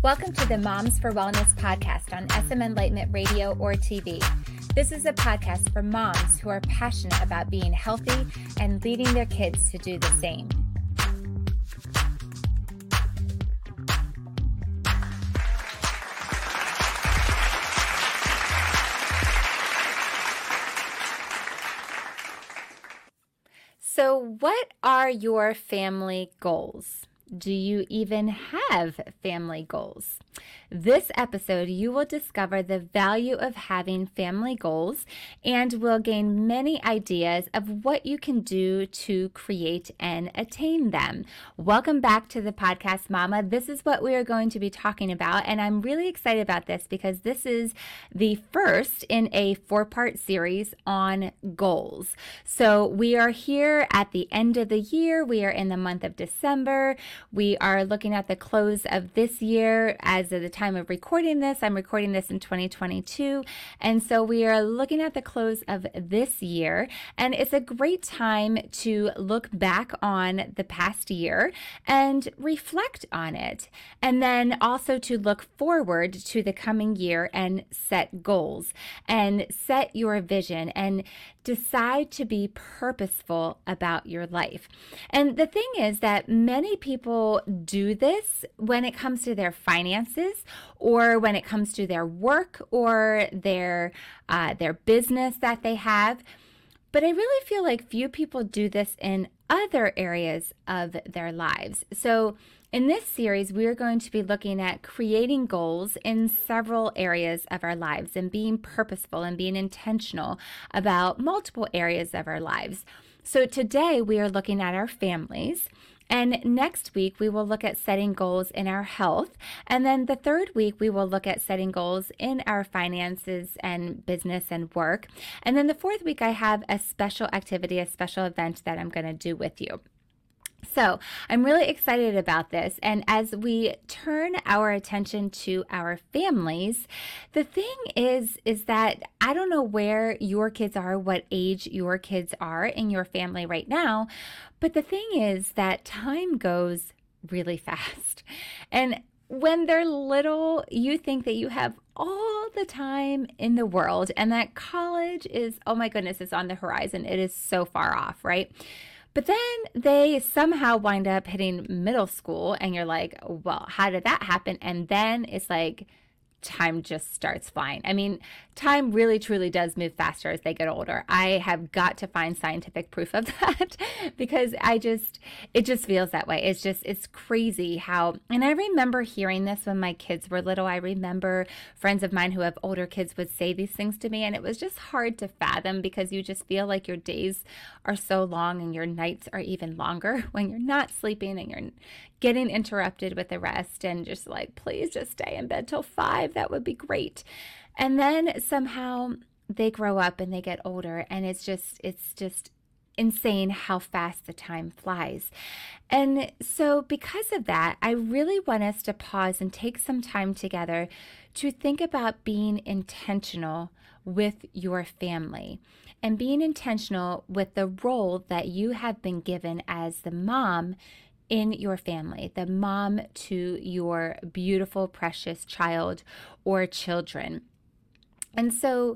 Welcome to the Moms for Wellness podcast on SM Enlightenment Radio or TV. This is a podcast for moms who are passionate about being healthy and leading their kids to do the same. So, what are your family goals? Do you even have family goals? This episode, you will discover the value of having family goals and will gain many ideas of what you can do to create and attain them. Welcome back to the podcast, Mama. This is what we are going to be talking about, and I'm really excited about this because this is the first in a four part series on goals. So we are here at the end of the year, we are in the month of December. We are looking at the close of this year as of the time of recording this. I'm recording this in 2022. And so we are looking at the close of this year. And it's a great time to look back on the past year and reflect on it. And then also to look forward to the coming year and set goals and set your vision and decide to be purposeful about your life. And the thing is that many people do this when it comes to their finances or when it comes to their work or their uh, their business that they have. But I really feel like few people do this in other areas of their lives. So in this series, we are going to be looking at creating goals in several areas of our lives and being purposeful and being intentional about multiple areas of our lives. So today we are looking at our families. And next week, we will look at setting goals in our health. And then the third week, we will look at setting goals in our finances and business and work. And then the fourth week, I have a special activity, a special event that I'm going to do with you. So, I'm really excited about this. And as we turn our attention to our families, the thing is is that I don't know where your kids are, what age your kids are in your family right now, but the thing is that time goes really fast. And when they're little, you think that you have all the time in the world and that college is, oh my goodness, it's on the horizon. It is so far off, right? But then they somehow wind up hitting middle school, and you're like, well, how did that happen? And then it's like, time just starts flying. I mean, time really truly does move faster as they get older. I have got to find scientific proof of that because I just it just feels that way. It's just it's crazy how and I remember hearing this when my kids were little. I remember friends of mine who have older kids would say these things to me and it was just hard to fathom because you just feel like your days are so long and your nights are even longer when you're not sleeping and you're getting interrupted with the rest and just like, please just stay in bed till That would be great. And then somehow they grow up and they get older and it's just, it's just insane how fast the time flies. And so, because of that, I really want us to pause and take some time together to think about being intentional with your family and being intentional with the role that you have been given as the mom in your family, the mom to your beautiful, precious child or children. And so,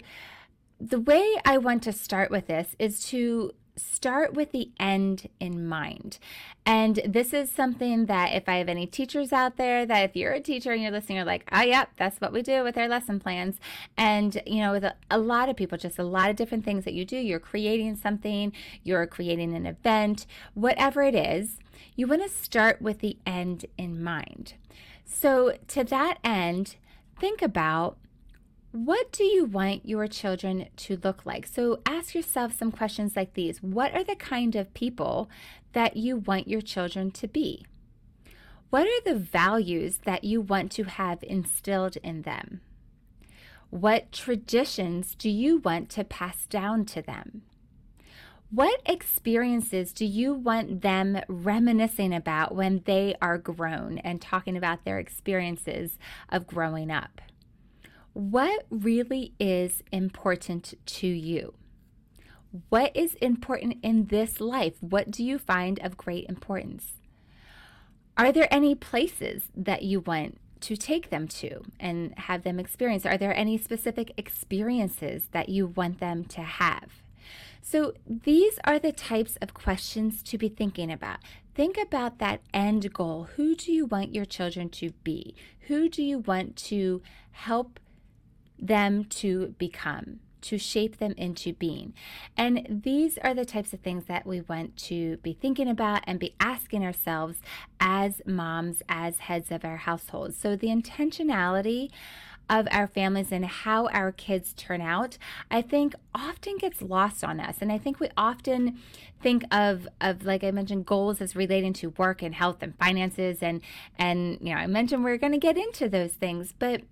the way I want to start with this is to start with the end in mind. And this is something that if I have any teachers out there, that if you're a teacher and you're listening, you're like, oh, yep, that's what we do with our lesson plans. And, you know, with a, a lot of people, just a lot of different things that you do, you're creating something, you're creating an event, whatever it is, you want to start with the end in mind. So, to that end, think about what do you want your children to look like? So ask yourself some questions like these What are the kind of people that you want your children to be? What are the values that you want to have instilled in them? What traditions do you want to pass down to them? What experiences do you want them reminiscing about when they are grown and talking about their experiences of growing up? What really is important to you? What is important in this life? What do you find of great importance? Are there any places that you want to take them to and have them experience? Are there any specific experiences that you want them to have? So, these are the types of questions to be thinking about. Think about that end goal. Who do you want your children to be? Who do you want to help them to become? to shape them into being. And these are the types of things that we want to be thinking about and be asking ourselves as moms, as heads of our households. So the intentionality of our families and how our kids turn out, I think often gets lost on us. And I think we often think of of like I mentioned goals as relating to work and health and finances and and you know, I mentioned we're going to get into those things, but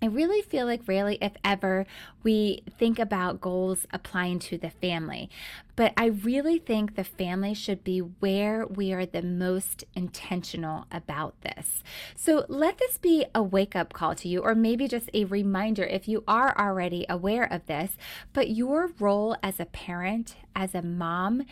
I really feel like rarely, if ever, we think about goals applying to the family. But I really think the family should be where we are the most intentional about this. So let this be a wake up call to you, or maybe just a reminder if you are already aware of this. But your role as a parent, as a mom,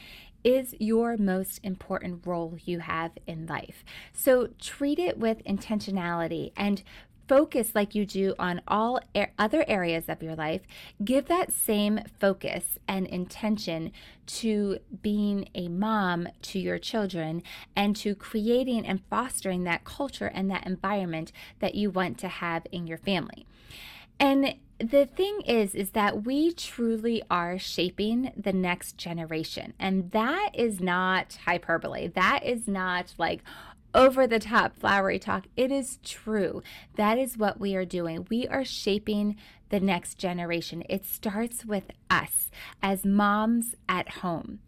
is your most important role you have in life. So treat it with intentionality and focus like you do on all other areas of your life, give that same focus and intention to being a mom to your children and to creating and fostering that culture and that environment that you want to have in your family. And the thing is is that we truly are shaping the next generation and that is not hyperbole that is not like over the top flowery talk. It is true. That is what we are doing. We are shaping the next generation. It starts with us as moms at home.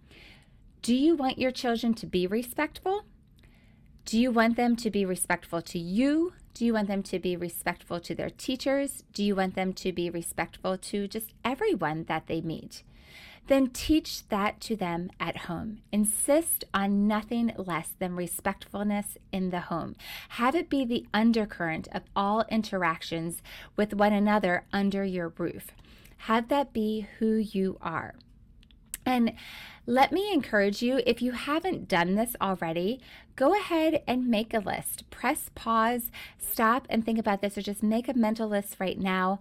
Do you want your children to be respectful? Do you want them to be respectful to you? Do you want them to be respectful to their teachers? Do you want them to be respectful to just everyone that they meet? Then teach that to them at home. Insist on nothing less than respectfulness in the home. Have it be the undercurrent of all interactions with one another under your roof. Have that be who you are. And let me encourage you if you haven't done this already, go ahead and make a list. Press pause, stop and think about this, or just make a mental list right now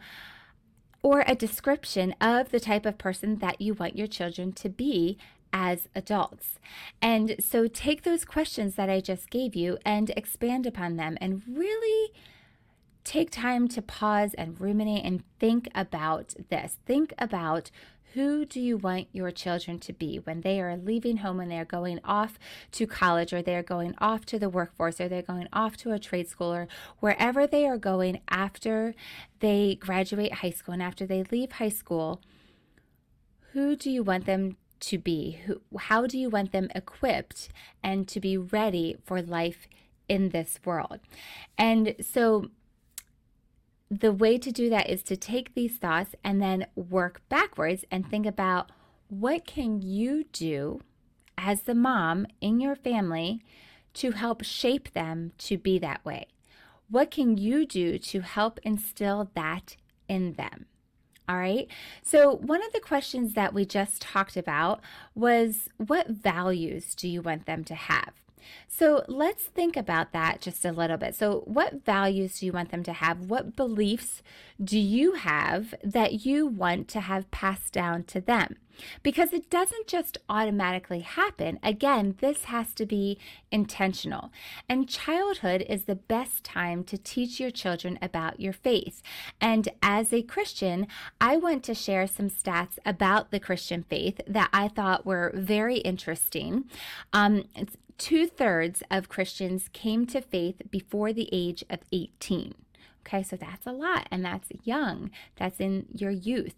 or a description of the type of person that you want your children to be as adults. And so take those questions that I just gave you and expand upon them and really take time to pause and ruminate and think about this. Think about who do you want your children to be when they are leaving home, when they're going off to college, or they're going off to the workforce, or they're going off to a trade school, or wherever they are going after they graduate high school and after they leave high school? Who do you want them to be? Who, how do you want them equipped and to be ready for life in this world? And so, the way to do that is to take these thoughts and then work backwards and think about what can you do as the mom in your family to help shape them to be that way? What can you do to help instill that in them? All right. So, one of the questions that we just talked about was what values do you want them to have? So let's think about that just a little bit. So, what values do you want them to have? What beliefs do you have that you want to have passed down to them? Because it doesn't just automatically happen. Again, this has to be intentional. And childhood is the best time to teach your children about your faith. And as a Christian, I want to share some stats about the Christian faith that I thought were very interesting. Um, two thirds of Christians came to faith before the age of 18. Okay, so that's a lot, and that's young. That's in your youth.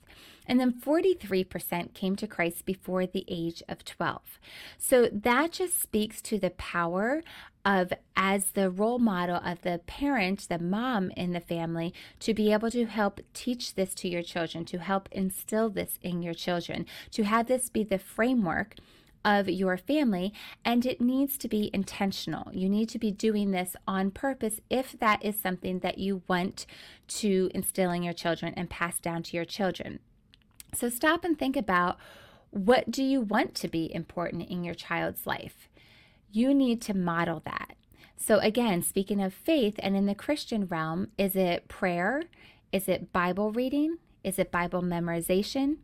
And then 43% came to Christ before the age of 12. So that just speaks to the power of, as the role model of the parent, the mom in the family, to be able to help teach this to your children, to help instill this in your children, to have this be the framework of your family, and it needs to be intentional. You need to be doing this on purpose if that is something that you want to instill in your children and pass down to your children. So stop and think about what do you want to be important in your child's life? You need to model that. So, again, speaking of faith and in the Christian realm, is it prayer? Is it Bible reading? Is it Bible memorization?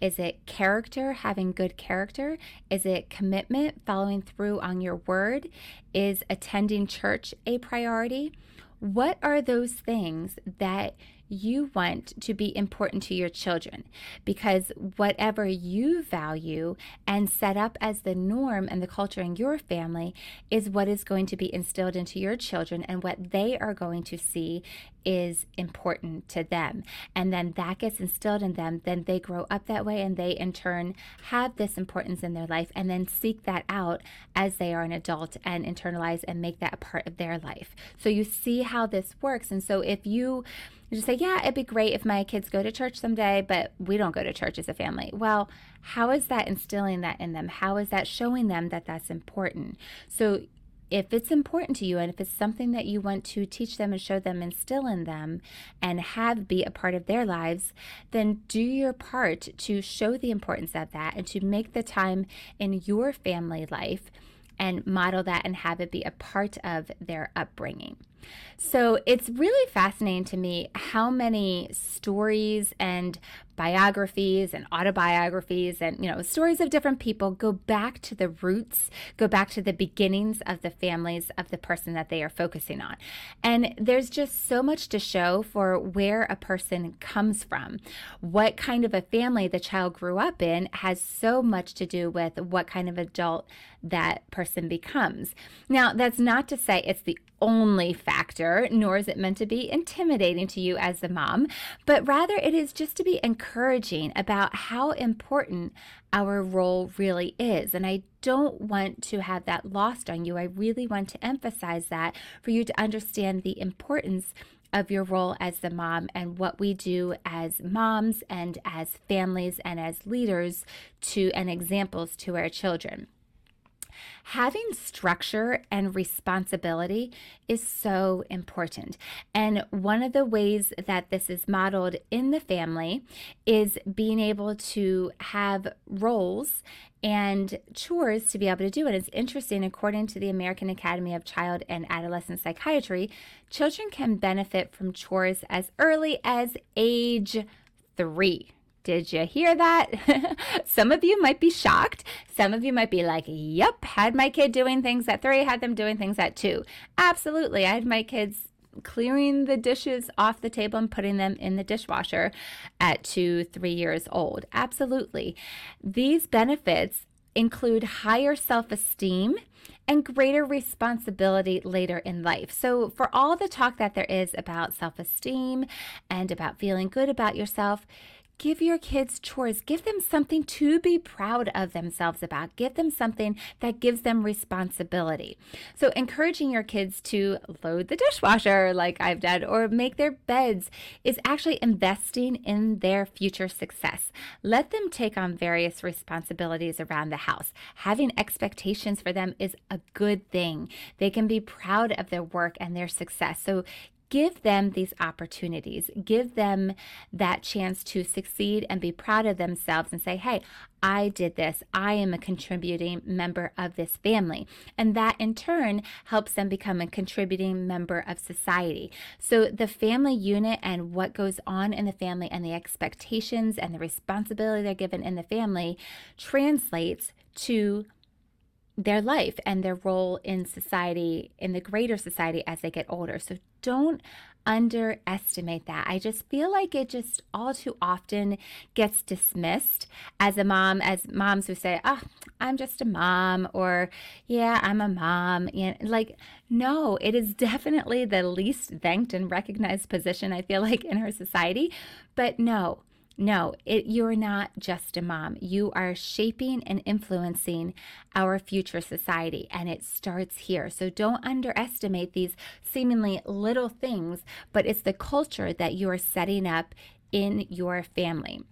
Is it character, having good character? Is it commitment, following through on your word? Is attending church a priority? What are those things that you want to be important to your children because whatever you value and set up as the norm and the culture in your family is what is going to be instilled into your children and what they are going to see is important to them. And then that gets instilled in them. Then they grow up that way and they, in turn, have this importance in their life and then seek that out as they are an adult and internalize and make that a part of their life. So you see how this works. And so if you just say, Yeah, it'd be great if my kids go to church someday, but we don't go to church as a family. Well, how is that instilling that in them? How is that showing them that that's important? So if it's important to you and if it's something that you want to teach them and show them, instill in them, and have be a part of their lives, then do your part to show the importance of that and to make the time in your family life and model that and have it be a part of their upbringing. So it's really fascinating to me how many stories and biographies and autobiographies and you know stories of different people go back to the roots go back to the beginnings of the families of the person that they are focusing on. And there's just so much to show for where a person comes from. What kind of a family the child grew up in has so much to do with what kind of adult that person becomes. Now that's not to say it's the only factor, nor is it meant to be intimidating to you as the mom, but rather it is just to be encouraging about how important our role really is. And I don't want to have that lost on you. I really want to emphasize that for you to understand the importance of your role as the mom and what we do as moms and as families and as leaders to and examples to our children. Having structure and responsibility is so important. And one of the ways that this is modeled in the family is being able to have roles and chores to be able to do it. It's interesting, according to the American Academy of Child and Adolescent Psychiatry, children can benefit from chores as early as age three. Did you hear that? Some of you might be shocked. Some of you might be like, yep, had my kid doing things at three, had them doing things at two. Absolutely. I had my kids clearing the dishes off the table and putting them in the dishwasher at two, three years old. Absolutely. These benefits include higher self esteem and greater responsibility later in life. So, for all the talk that there is about self esteem and about feeling good about yourself, Give your kids chores. Give them something to be proud of themselves about. Give them something that gives them responsibility. So, encouraging your kids to load the dishwasher, like I've done, or make their beds is actually investing in their future success. Let them take on various responsibilities around the house. Having expectations for them is a good thing. They can be proud of their work and their success. So, give them these opportunities. Give them that chance to succeed and be proud of themselves and say, hey, I did this. I am a contributing member of this family. And that in turn helps them become a contributing member of society. So the family unit and what goes on in the family and the expectations and the responsibility they're given in the family translates to their life and their role in society, in the greater society as they get older. So don't underestimate that. I just feel like it just all too often gets dismissed as a mom, as moms who say, Oh, I'm just a mom, or Yeah, I'm a mom. And like, no, it is definitely the least thanked and recognized position, I feel like, in our society. But no, no, it, you're not just a mom. You are shaping and influencing our future society, and it starts here. So don't underestimate these seemingly little things, but it's the culture that you are setting up in your family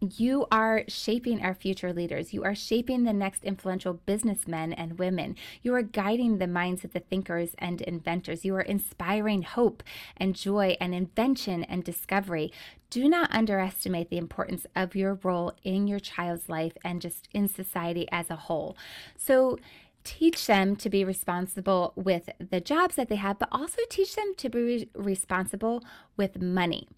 you are shaping our future leaders. You are shaping the next influential businessmen and women. You are guiding the minds of the thinkers and inventors. You are inspiring hope and joy and invention and discovery. Do not underestimate the importance of your role in your child's life and just in society as a whole. So, teach them to be responsible with the jobs that they have, but also teach them to be responsible with money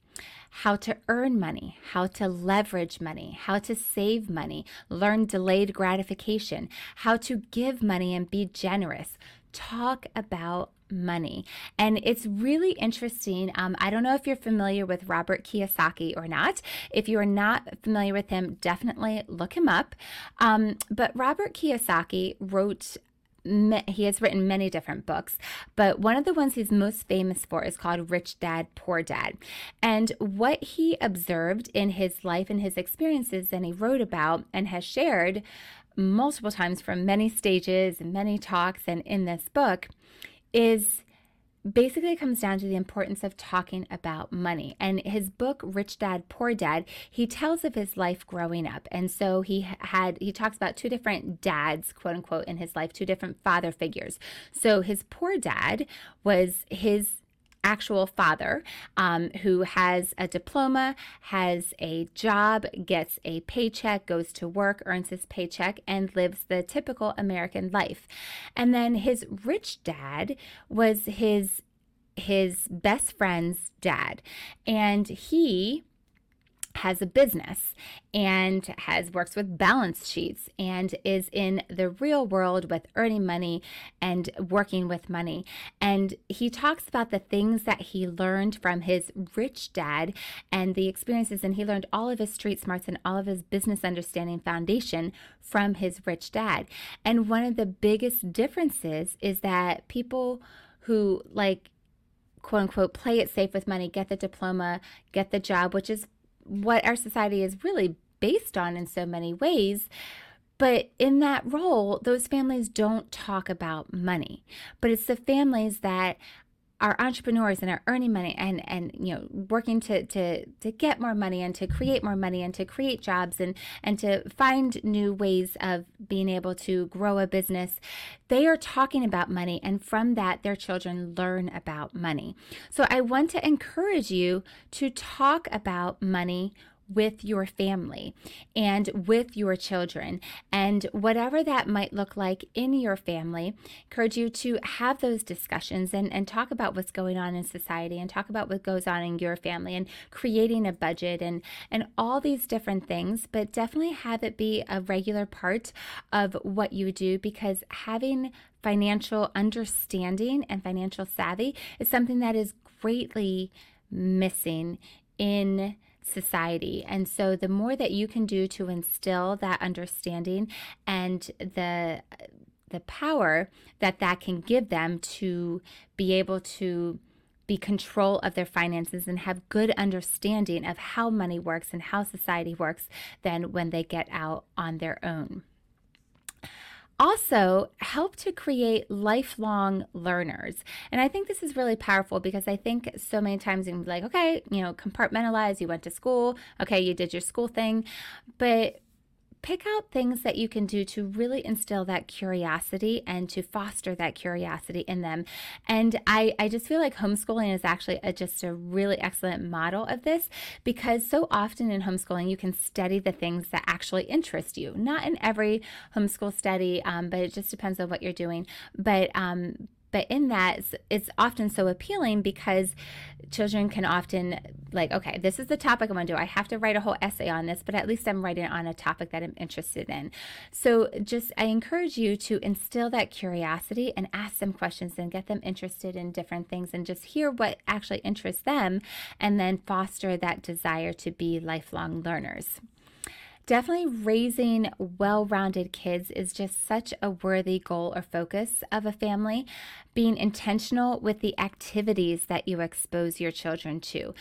how to earn money, how to leverage money, how to save money, learn delayed gratification, how to give money and be generous. Talk about money. And it's really interesting. Um, I don't know if you're familiar with Robert Kiyosaki or not. If you are not familiar with him, definitely look him up. Um, but Robert Kiyosaki wrote he has written many different books, but one of the ones he's most famous for is called Rich Dad, Poor Dad. And what he observed in his life and his experiences, and he wrote about and has shared multiple times from many stages and many talks and in this book, is basically comes down to the importance of talking about money. And his book, Rich Dad, Poor Dad, he tells of his life growing up. And so he had, he talks about two different dads, quote unquote, in his life, two different father figures. So his poor dad was his actual father um, who has a diploma, has a job, gets a paycheck, goes to work, earns his paycheck, and lives the typical American life. And then his rich dad was his his best friend's dad and he has a business and has works with balance sheets and is in the real world with earning money and working with money. And he talks about the things that he learned from his rich dad and the experiences and he learned all of his street smarts and all of his business understanding foundation from his rich dad. And one of the biggest differences is that people who like quote unquote play it safe with money get the diploma get the job which is what our society is really based on in so many ways. But in that role, those families don't talk about money. But it's the families that are entrepreneurs and are earning money and and you know working to to to get more money and to create more money and to create jobs and and to find new ways of being able to grow a business they are talking about money and from that their children learn about money. So i want to encourage you to talk about money with your family and with your children. And whatever that might look like in your family, encourage you to have those discussions and, and talk about what's going on in society and talk about what goes on in your family and creating a budget and, and all these different things. But definitely have it be a regular part of what you do because having financial understanding and financial savvy is something that is greatly missing in society. And so the more that you can do to instill that understanding and the the power that that can give them to be able to be control of their finances and have good understanding of how money works and how society works than when they get out on their own also help to create lifelong learners. And I think this is really powerful because I think so many times you can be like, okay, you know, compartmentalize, you went to school, okay, you did your school thing. But pick out things that you can do to really instill that curiosity and to foster that curiosity in them. And I, I just feel like homeschooling is actually a, just a really excellent model of this because so often in homeschooling, you can study the things that actually interest you. Not in every homeschool study, um, but it just depends on what you're doing. But um, but in that it's often so appealing because children can often like okay this is the topic i'm going to do. I have to write a whole essay on this but at least i'm writing on a topic that i'm interested in. So just i encourage you to instill that curiosity and ask them questions and get them interested in different things and just hear what actually interests them and then foster that desire to be lifelong learners definitely raising well rounded kids is just such a worthy goal or focus of a family. Being intentional with the activities that you expose your children to.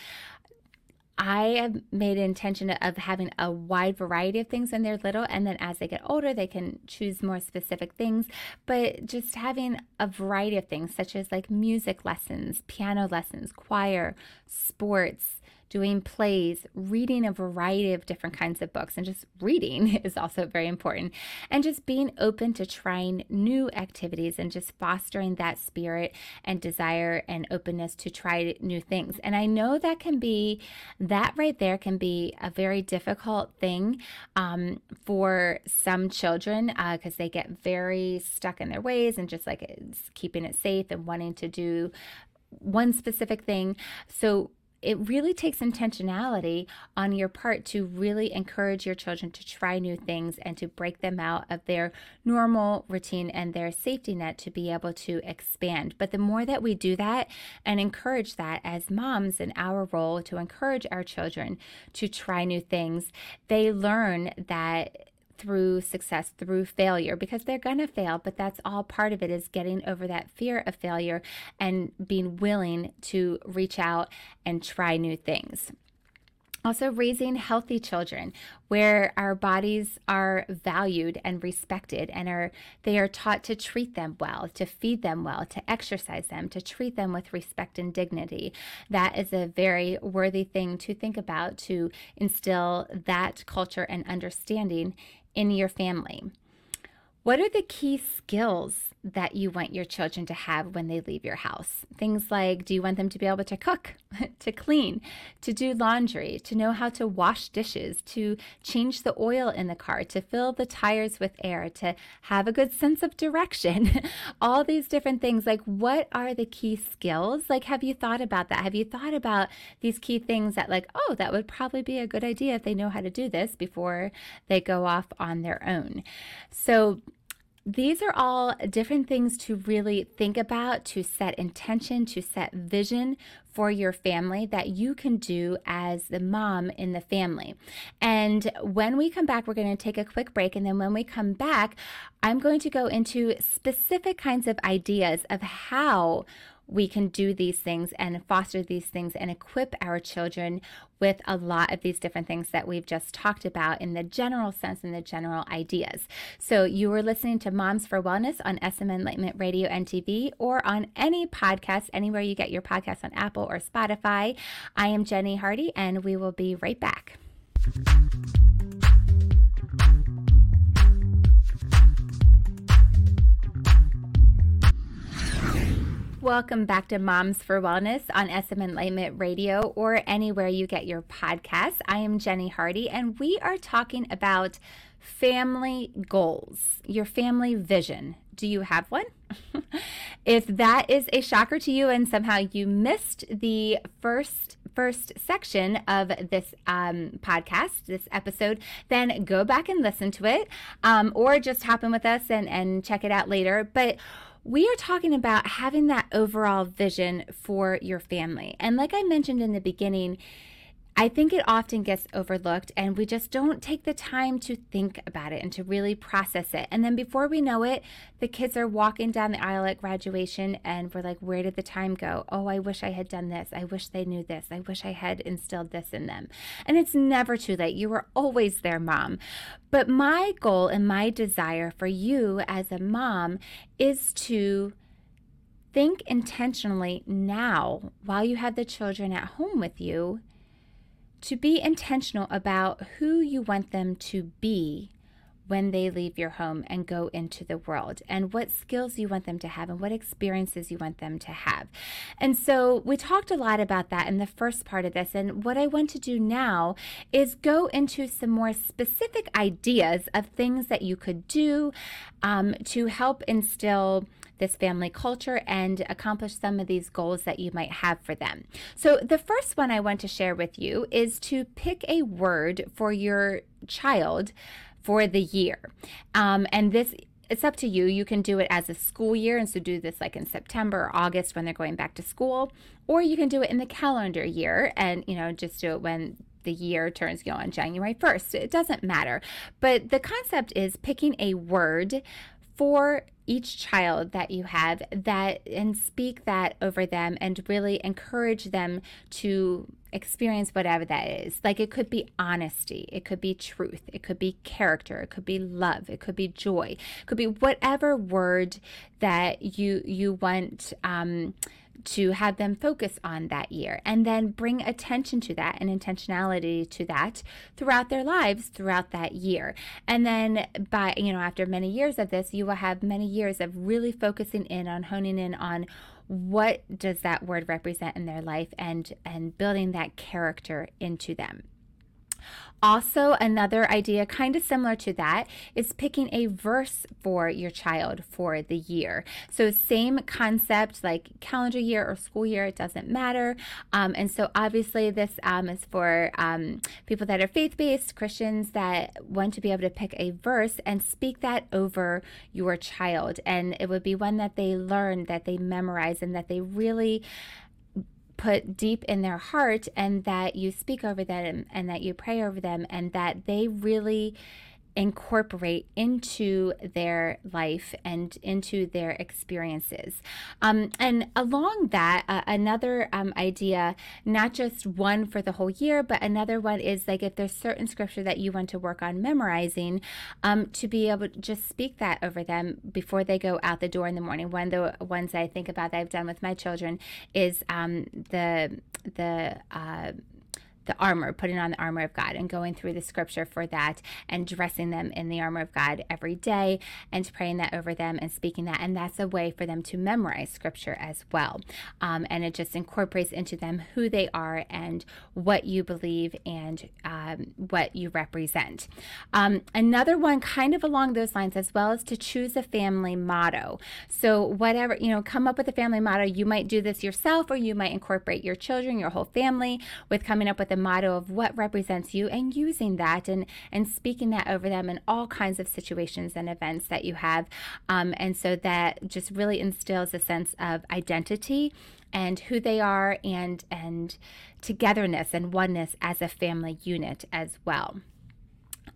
I have made an intention of having a wide variety of things when they're little, and then as they get older, they can choose more specific things. But just having a variety of things, such as like music lessons, piano lessons, choir, sports, doing plays, reading a variety of different kinds of books, and just reading is also very important. And just being open to trying new activities and just fostering that spirit and desire and openness to try new things. And I know that can be, that right there can be a very difficult thing um, for some children because uh, they get very stuck in their ways and just like it's keeping it safe and wanting to do one specific thing. So it really takes intentionality on your part to really encourage your children to try new things and to break them out of their normal routine and their safety net to be able to expand. But the more that we do that and encourage that as moms in our role to encourage our children to try new things, they learn that through success, through failure, because they're going to fail, but that's all part of it is getting over that fear of failure and being willing to reach out and try new things. Also, raising healthy children where our bodies are valued and respected and are they are taught to treat them well, to feed them well, to exercise them, to treat them with respect and dignity. That is a very worthy thing to think about to instill that culture and understanding in your family. What are the key skills that you want your children to have when they leave your house? Things like do you want them to be able to cook, to clean, to do laundry, to know how to wash dishes, to change the oil in the car, to fill the tires with air, to have a good sense of direction? All these different things. Like, what are the key skills? Like, have you thought about that? Have you thought about these key things that, like, oh, that would probably be a good idea if they know how to do this before they go off on their own? So, these are all different things to really think about, to set intention, to set vision for your family that you can do as the mom in the family. And when we come back, we're going to take a quick break. And then when we come back, I'm going to go into specific kinds of ideas of how we can do these things and foster these things and equip our children with a lot of these different things that we've just talked about in the general sense and the general ideas. So you were listening to Moms for Wellness on SM Enlightenment Radio and TV or on any podcast, anywhere you get your podcast on Apple or Spotify. I am Jennie Hardy and we will be right back. Welcome back to Moms for Wellness on SM Enlightenment Radio or anywhere you get your podcasts. I am Jennie Hardy, and we are talking about family goals, your family vision. Do you have one? if that is a shocker to you and somehow you missed the first first section of this um, podcast, this episode, then go back and listen to it, um, or just hop in with us and and check it out later. But we are talking about having that overall vision for your family. And like I mentioned in the beginning, I think it often gets overlooked and we just don't take the time to think about it and to really process it. And then before we know it, the kids are walking down the aisle at graduation and we're like, where did the time go? Oh, I wish I had done this. I wish they knew this. I wish I had instilled this in them. And it's never too late. You were always their mom. But my goal and my desire for you as a mom is to think intentionally now while you have the children at home with you to be intentional about who you want them to be when they leave your home and go into the world and what skills you want them to have and what experiences you want them to have. And so we talked a lot about that in the first part of this. And what I want to do now is go into some more specific ideas of things that you could do um, to help instill this family culture and accomplish some of these goals that you might have for them. So, the first one I want to share with you is to pick a word for your child for the year. Um, and this it's up to you. You can do it as a school year, and so do this like in September or August when they're going back to school, or you can do it in the calendar year and you know just do it when the year turns you know on January 1st. It doesn't matter. But the concept is picking a word for each child that you have that and speak that over them and really encourage them to experience whatever that is. Like it could be honesty, it could be truth, it could be character, it could be love, it could be joy, it could be whatever word that you you want um, to have them focus on that year and then bring attention to that and intentionality to that throughout their lives throughout that year. And then by, you know, after many years of this, you will have many years of really focusing in on honing in on what does that word represent in their life and and building that character into them. Also, another idea kind of similar to that is picking a verse for your child for the year. So, same concept like calendar year or school year, it doesn't matter. Um, and so, obviously, this um, is for um, people that are faith based, Christians that want to be able to pick a verse and speak that over your child. And it would be one that they learn, that they memorize, and that they really put deep in their heart and that you speak over them and that you pray over them and that they really incorporate into their life and into their experiences. Um, and along that, uh, another um, idea, not just one for the whole year, but another one is like if there's certain scripture that you want to work on memorizing, um, to be able to just speak that over them before they go out the door in the morning. One of the ones I think about that I've done with my children is um, the the uh, the armor, putting on the armor of God and going through the scripture for that and dressing them in the armor of God every day and praying that over them and speaking that. And that's a way for them to memorize scripture as well. Um, and it just incorporates into them who they are and what you believe and um, what you represent. Um, another one, kind of along those lines, as well, is to choose a family motto. So, whatever, you know, come up with a family motto. You might do this yourself or you might incorporate your children, your whole family, with coming up with a motto of what represents you and using that and and speaking that over them in all kinds of situations and events that you have um, and so that just really instills a sense of identity and who they are and and togetherness and oneness as a family unit as well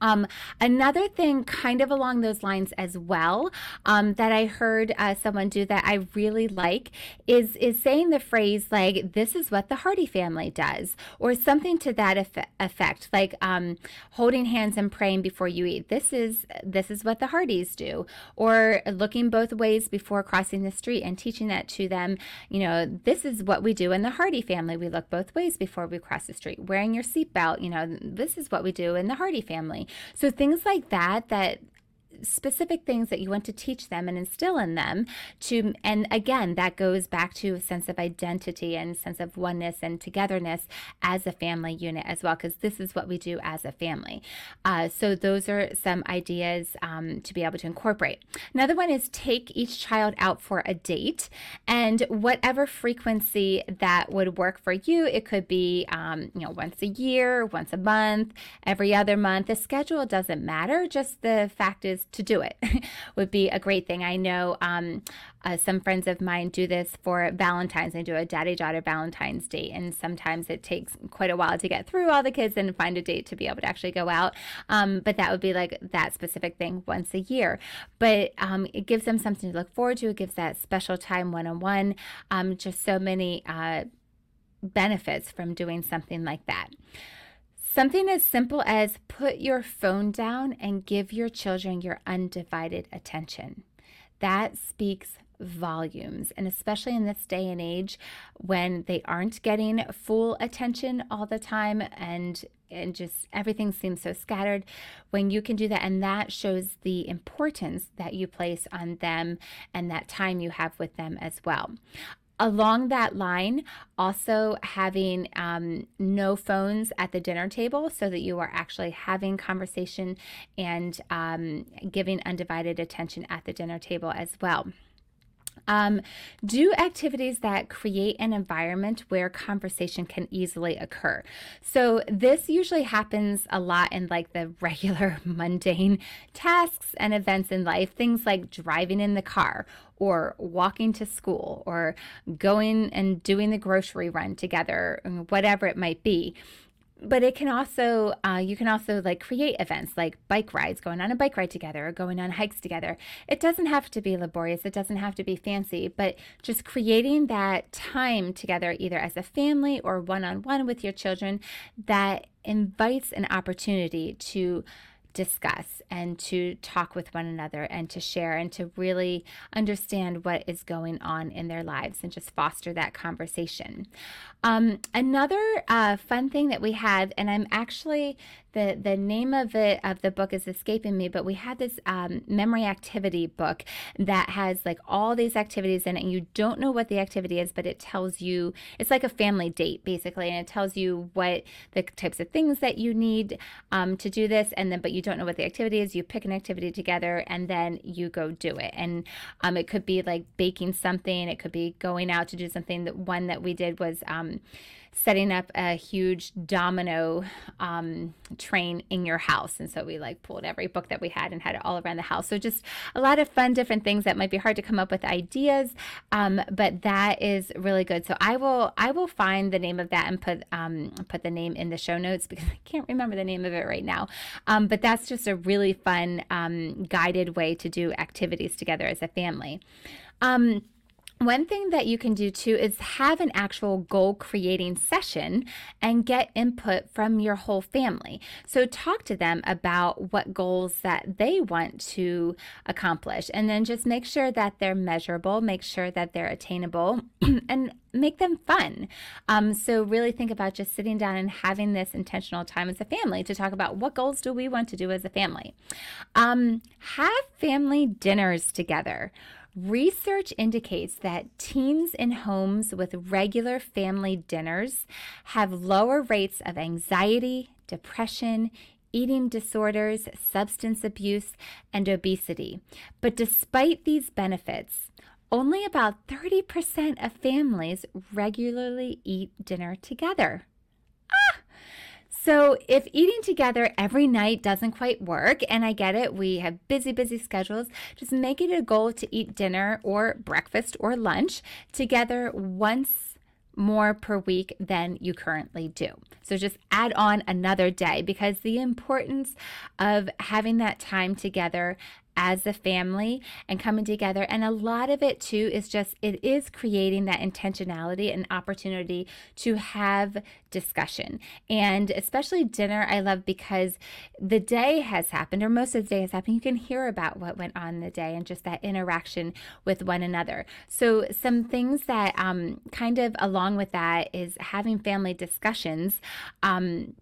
um, another thing, kind of along those lines as well, um, that I heard uh, someone do that I really like is is saying the phrase like "This is what the Hardy family does," or something to that effect, like um, holding hands and praying before you eat. This is this is what the Hardys do, or looking both ways before crossing the street and teaching that to them. You know, this is what we do in the Hardy family. We look both ways before we cross the street. Wearing your seatbelt. You know, this is what we do in the Hardy family. So things like that that specific things that you want to teach them and instill in them to and again that goes back to a sense of identity and sense of oneness and togetherness as a family unit as well because this is what we do as a family. Uh, so those are some ideas um, to be able to incorporate. Another one is take each child out for a date and whatever frequency that would work for you it could be um, you know once a year once a month every other month the schedule doesn't matter just the fact is to do it would be a great thing. I know um, uh, some friends of mine do this for Valentine's. They do a daddy daughter Valentine's date, and sometimes it takes quite a while to get through all the kids and find a date to be able to actually go out. Um, but that would be like that specific thing once a year. But um, it gives them something to look forward to. It gives that special time one on one. Just so many uh, benefits from doing something like that. Something as simple as put your phone down and give your children your undivided attention. That speaks volumes. And especially in this day and age when they aren't getting full attention all the time and and just everything seems so scattered when you can do that and that shows the importance that you place on them and that time you have with them as well along that line, also having um, no phones at the dinner table so that you are actually having conversation and um, giving undivided attention at the dinner table as well. Um, do activities that create an environment where conversation can easily occur. So, this usually happens a lot in like the regular mundane tasks and events in life, things like driving in the car or walking to school or going and doing the grocery run together, whatever it might be but it can also uh, you can also like create events like bike rides going on a bike ride together or going on hikes together. It doesn't have to be laborious. It doesn't have to be fancy but just creating that time together either as a family or one-on-one with your children that invites an opportunity to discuss and to talk with one another and to share and to really understand what is going on in their lives and just foster that conversation. Um, another uh, fun thing that we have, and I'm actually the the name of it of the book is escaping me, but we had this um, memory activity book that has like all these activities in it, and you don't know what the activity is, but it tells you it's like a family date basically, and it tells you what the types of things that you need um, to do this, and then but you don't know what the activity is. You pick an activity together, and then you go do it, and um, it could be like baking something, it could be going out to do something. That one that we did was um, setting up a huge domino um, train in your house. And so we like pulled every book that we had and had it all around the house. So just a lot of fun, different things that might be hard to come up with ideas, um, but that is really good. So I will I will find the name of that and put um, put the name in the show notes because I can't remember the name of it right now. Um, but that's just a really fun um, guided way to do activities together as a family. Um, one thing that you can do too is have an actual goal creating session and get input from your whole family. So talk to them about what goals that they want to accomplish and then just make sure that they're measurable, make sure that they're attainable and make them fun. Um, so really think about just sitting down and having this intentional time as a family to talk about what goals do we want to do as a family. Um, have family dinners together. Research indicates that teens in homes with regular family dinners have lower rates of anxiety, depression, eating disorders, substance abuse, and obesity. But despite these benefits, only about 30% of families regularly eat dinner together. Ah, So, if eating together every night doesn't quite work, and I get it, we have busy, busy schedules, just make it a goal to eat dinner or breakfast or lunch together once more per week than you currently do. So just add on another day because the importance of having that time together as a family and coming together. And a lot of it too is just it is creating that intentionality and opportunity to have discussion. And especially dinner, I love because the day has happened, or most of the day has happened. You can hear about what went on the day and just that interaction with one another. So, some things that um, kind of along with that is having family discussions. Um,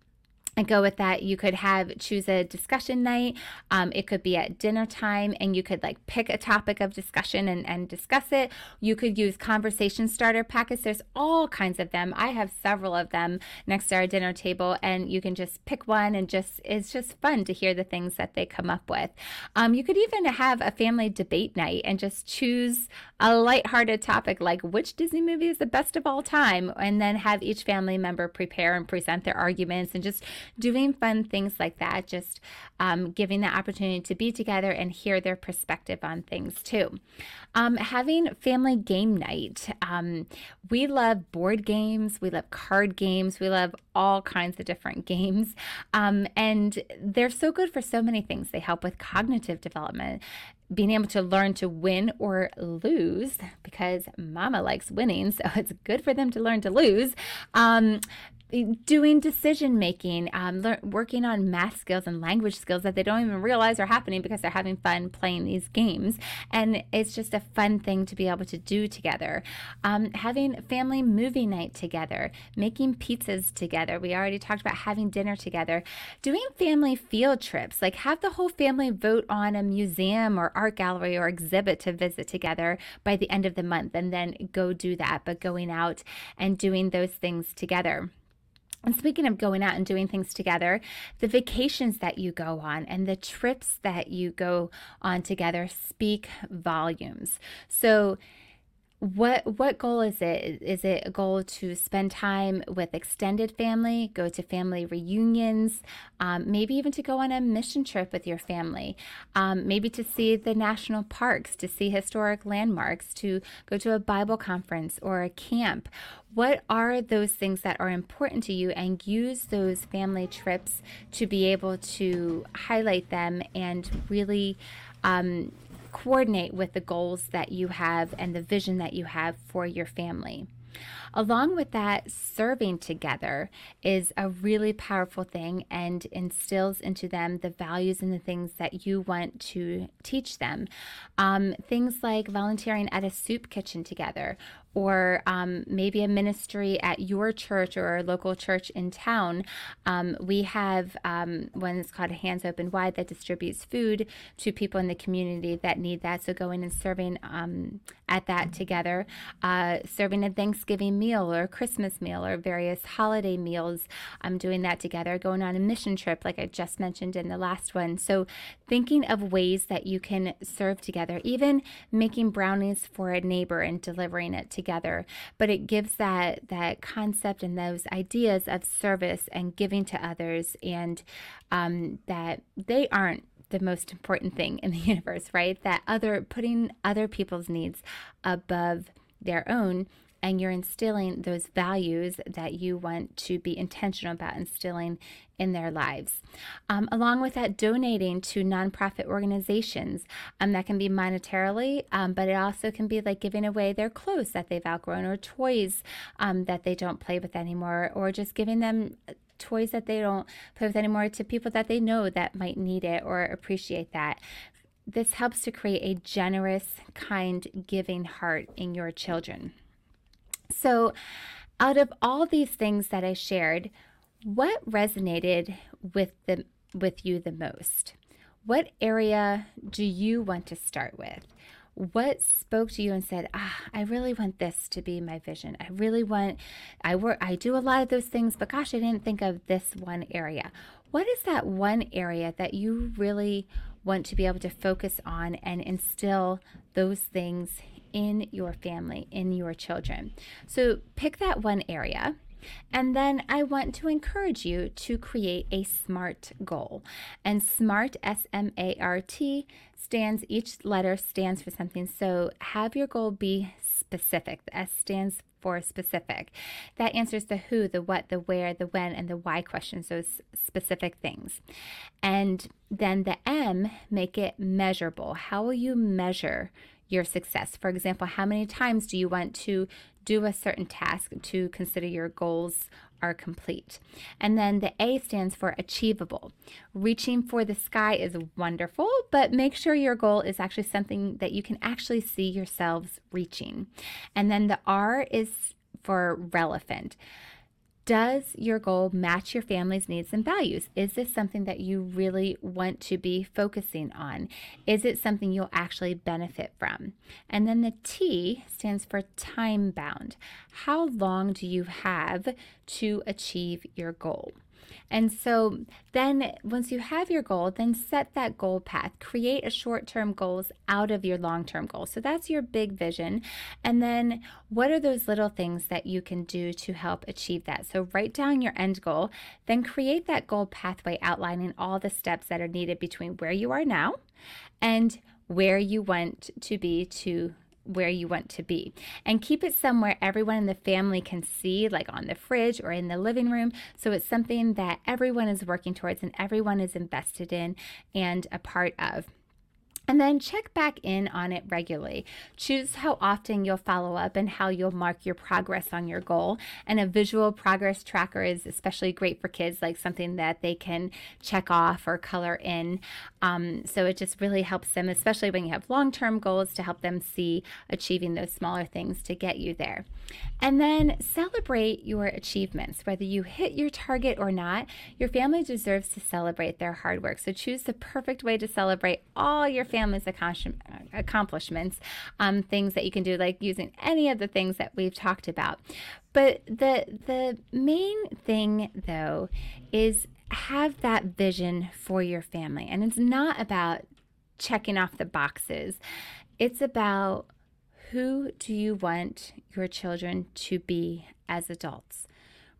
and go with that. You could have choose a discussion night. Um, it could be at dinner time, and you could like pick a topic of discussion and, and discuss it. You could use conversation starter packets. There's all kinds of them. I have several of them next to our dinner table, and you can just pick one and just it's just fun to hear the things that they come up with. Um, you could even have a family debate night and just choose a lighthearted topic like which Disney movie is the best of all time, and then have each family member prepare and present their arguments and just doing fun things like that, just um, giving the opportunity to be together and hear their perspective on things too. Um, having family game night. Um, we love board games, we love card games, we love all kinds of different games. Um, and they're so good for so many things. They help with cognitive development being able to learn to win or lose because mama likes winning, so it's good for them to learn to lose. Um, doing decision making, um, working on math skills and language skills that they don't even realize are happening because they're having fun playing these games. And it's just a fun thing to be able to do together. Um, having family movie night together, making pizzas together. We already talked about having dinner together, doing family field trips, like have the whole family vote on a museum or art gallery or exhibit to visit together by the end of the month and then go do that, but going out and doing those things together. And speaking of going out and doing things together, the vacations that you go on and the trips that you go on together speak volumes. So, what what goal is it? Is it a goal to spend time with extended family go to family reunions um, maybe even to go on a mission trip with your family um, maybe to see the national parks to see historic landmarks to go to a bible conference or a camp? What are those things that are important to you and use those family trips to be able to highlight them and really um, coordinate with the goals that you have and the vision that you have for your family. Along with that, serving together is a really powerful thing and instills into them the values and the things that you want to teach them. Um, things like volunteering at a soup kitchen together or um, maybe a ministry at your church or a local church in town. Um, we have um, one that's called Hands Open Wide that distributes food to people in the community that need that. So going and serving um, at that together, uh, serving a Thanksgiving meal or a Christmas meal or various holiday meals. I'm doing that together, going on a mission trip, like I just mentioned in the last one. So thinking of ways that you can serve together, even making brownies for a neighbor and delivering it together. But it gives that that concept and those ideas of service and giving to others, and um, that they aren't the most important thing in the universe, right? That other putting other people's needs above their own and you're instilling those values that you want to be intentional about instilling in their lives. Um, along with that, donating to nonprofit organizations um, that can be monetarily, um, but it also can be like giving away their clothes that they've outgrown or toys um, that they don't play with anymore, or just giving them toys that they don't play with anymore to people that they know that might need it or appreciate that this helps to create a generous, kind, giving heart in your children. So, out of all these things that I shared, what resonated with the with you the most? What area do you want to start with? What spoke to you and said, "Ah, I really want this to be my vision. I really want I work I do a lot of those things, but gosh, I didn't think of this one area." What is that one area that you really want to be able to focus on and instill those things in your family, in your children. So pick that one area. And then I want to encourage you to create a SMART goal. And SMART, S M A R T, stands, each letter stands for something. So have your goal be specific. The S stands for specific. That answers the who, the what, the where, the when, and the why questions, those specific things. And then the M, make it measurable. How will you measure your success. For example, how many times do you want to do a certain task to consider your goals are complete? And then the A stands for achievable. Reaching for the sky is wonderful, but make sure your goal is actually something that you can actually see yourselves reaching. And then the R is for relevant. Does your goal match your family's needs and values? Is this something that you really want to be focusing on? Is it something you'll actually benefit from? And then the T stands for time bound. How long do you have to achieve your goal? And so then once you have your goal, then set that goal path. Create a short-term goals out of your long-term goals. So that's your big vision. And then what are those little things that you can do to help achieve that? So write down your end goal, then create that goal pathway outlining all the steps that are needed between where you are now and where you want to be to where you want to be and keep it somewhere everyone in the family can see, like on the fridge or in the living room. So it's something that everyone is working towards and everyone is invested in and a part of. And then check back in on it regularly. Choose how often you'll follow up and how you'll mark your progress on your goal. And a visual progress tracker is especially great for kids, like something that they can check off or color in. Um, so it just really helps them, especially when you have long term goals, to help them see achieving those smaller things to get you there. And then celebrate your achievements. Whether you hit your target or not, your family deserves to celebrate their hard work. So choose the perfect way to celebrate all your family family's accomplishments, um, things that you can do, like using any of the things that we've talked about. But the the main thing, though, is have that vision for your family, and it's not about checking off the boxes. It's about who do you want your children to be as adults?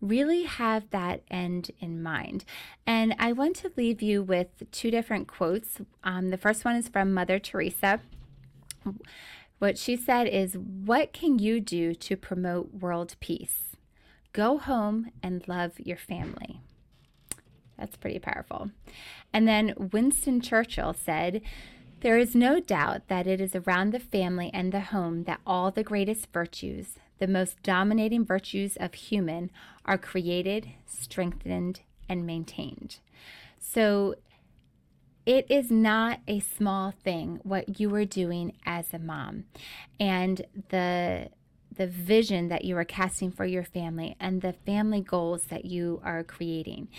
Really have that end in mind. And I want to leave you with two different quotes. Um, the first one is from Mother Teresa. What she said is, What can you do to promote world peace? Go home and love your family. That's pretty powerful. And then Winston Churchill said, There is no doubt that it is around the family and the home that all the greatest virtues, the most dominating virtues of human, are created, strengthened, and maintained. So it is not a small thing what you are doing as a mom. And the the vision that you are casting for your family and the family goals that you are creating.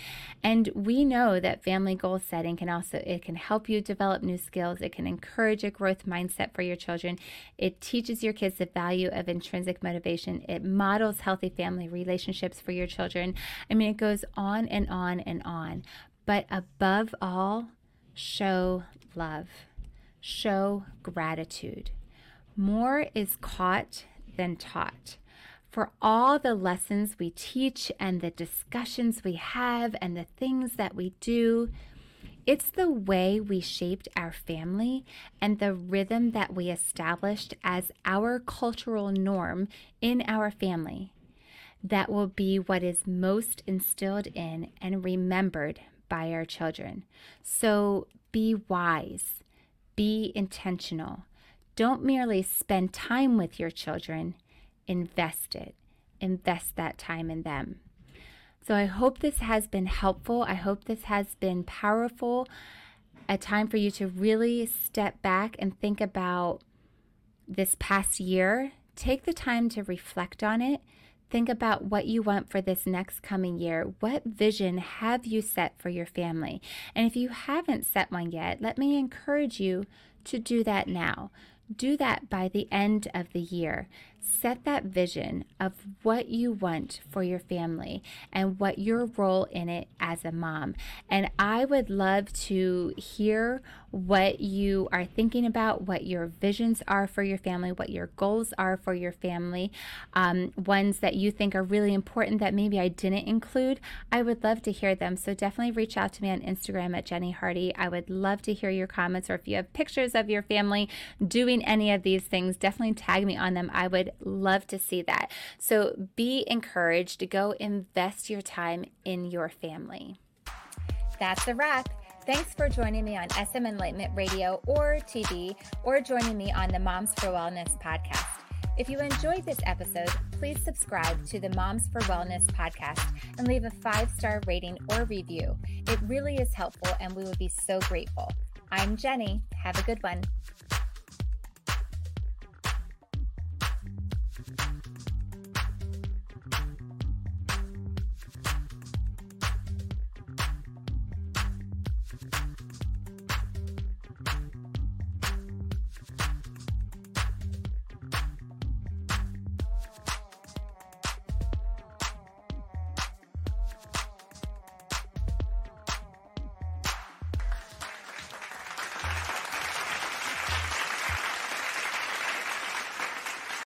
And we know that family goal setting can also it can help you develop new skills, it can encourage a growth mindset for your children. It teaches your kids the value of intrinsic motivation. It models healthy family relationships for your children. I mean it goes on and on and on. But above all, show love. Show gratitude. More is caught than taught. For all the lessons we teach and the discussions we have and the things that we do, it's the way we shaped our family and the rhythm that we established as our cultural norm in our family that will be what is most instilled in and remembered by our children. So be wise, be intentional, don't merely spend time with your children, invest it. Invest that time in them. So I hope this has been helpful. I hope this has been powerful. A time for you to really step back and think about this past year. Take the time to reflect on it. Think about what you want for this next coming year. What vision have you set for your family? And if you haven't set one yet, let me encourage you to do that now. Do that by the end of the year. Set that vision of what you want for your family and what your role in it as a mom. And I would love to hear what you are thinking about, what your visions are for your family, what your goals are for your family, um, ones that you think are really important that maybe I didn't include. I would love to hear them. So definitely reach out to me on Instagram at Jennie Hardy. I would love to hear your comments, or if you have pictures of your family doing any of these things, definitely tag me on them. I would love to see that. So be encouraged to go invest your time in your family. That's a wrap. Thanks for joining me on SM Enlightenment Radio or TV, or joining me on the Moms for Wellness podcast. If you enjoyed this episode, please subscribe to the Moms for Wellness podcast and leave a five star rating or review. It really is helpful, and we would be so grateful. I'm Jennie. Have a good one.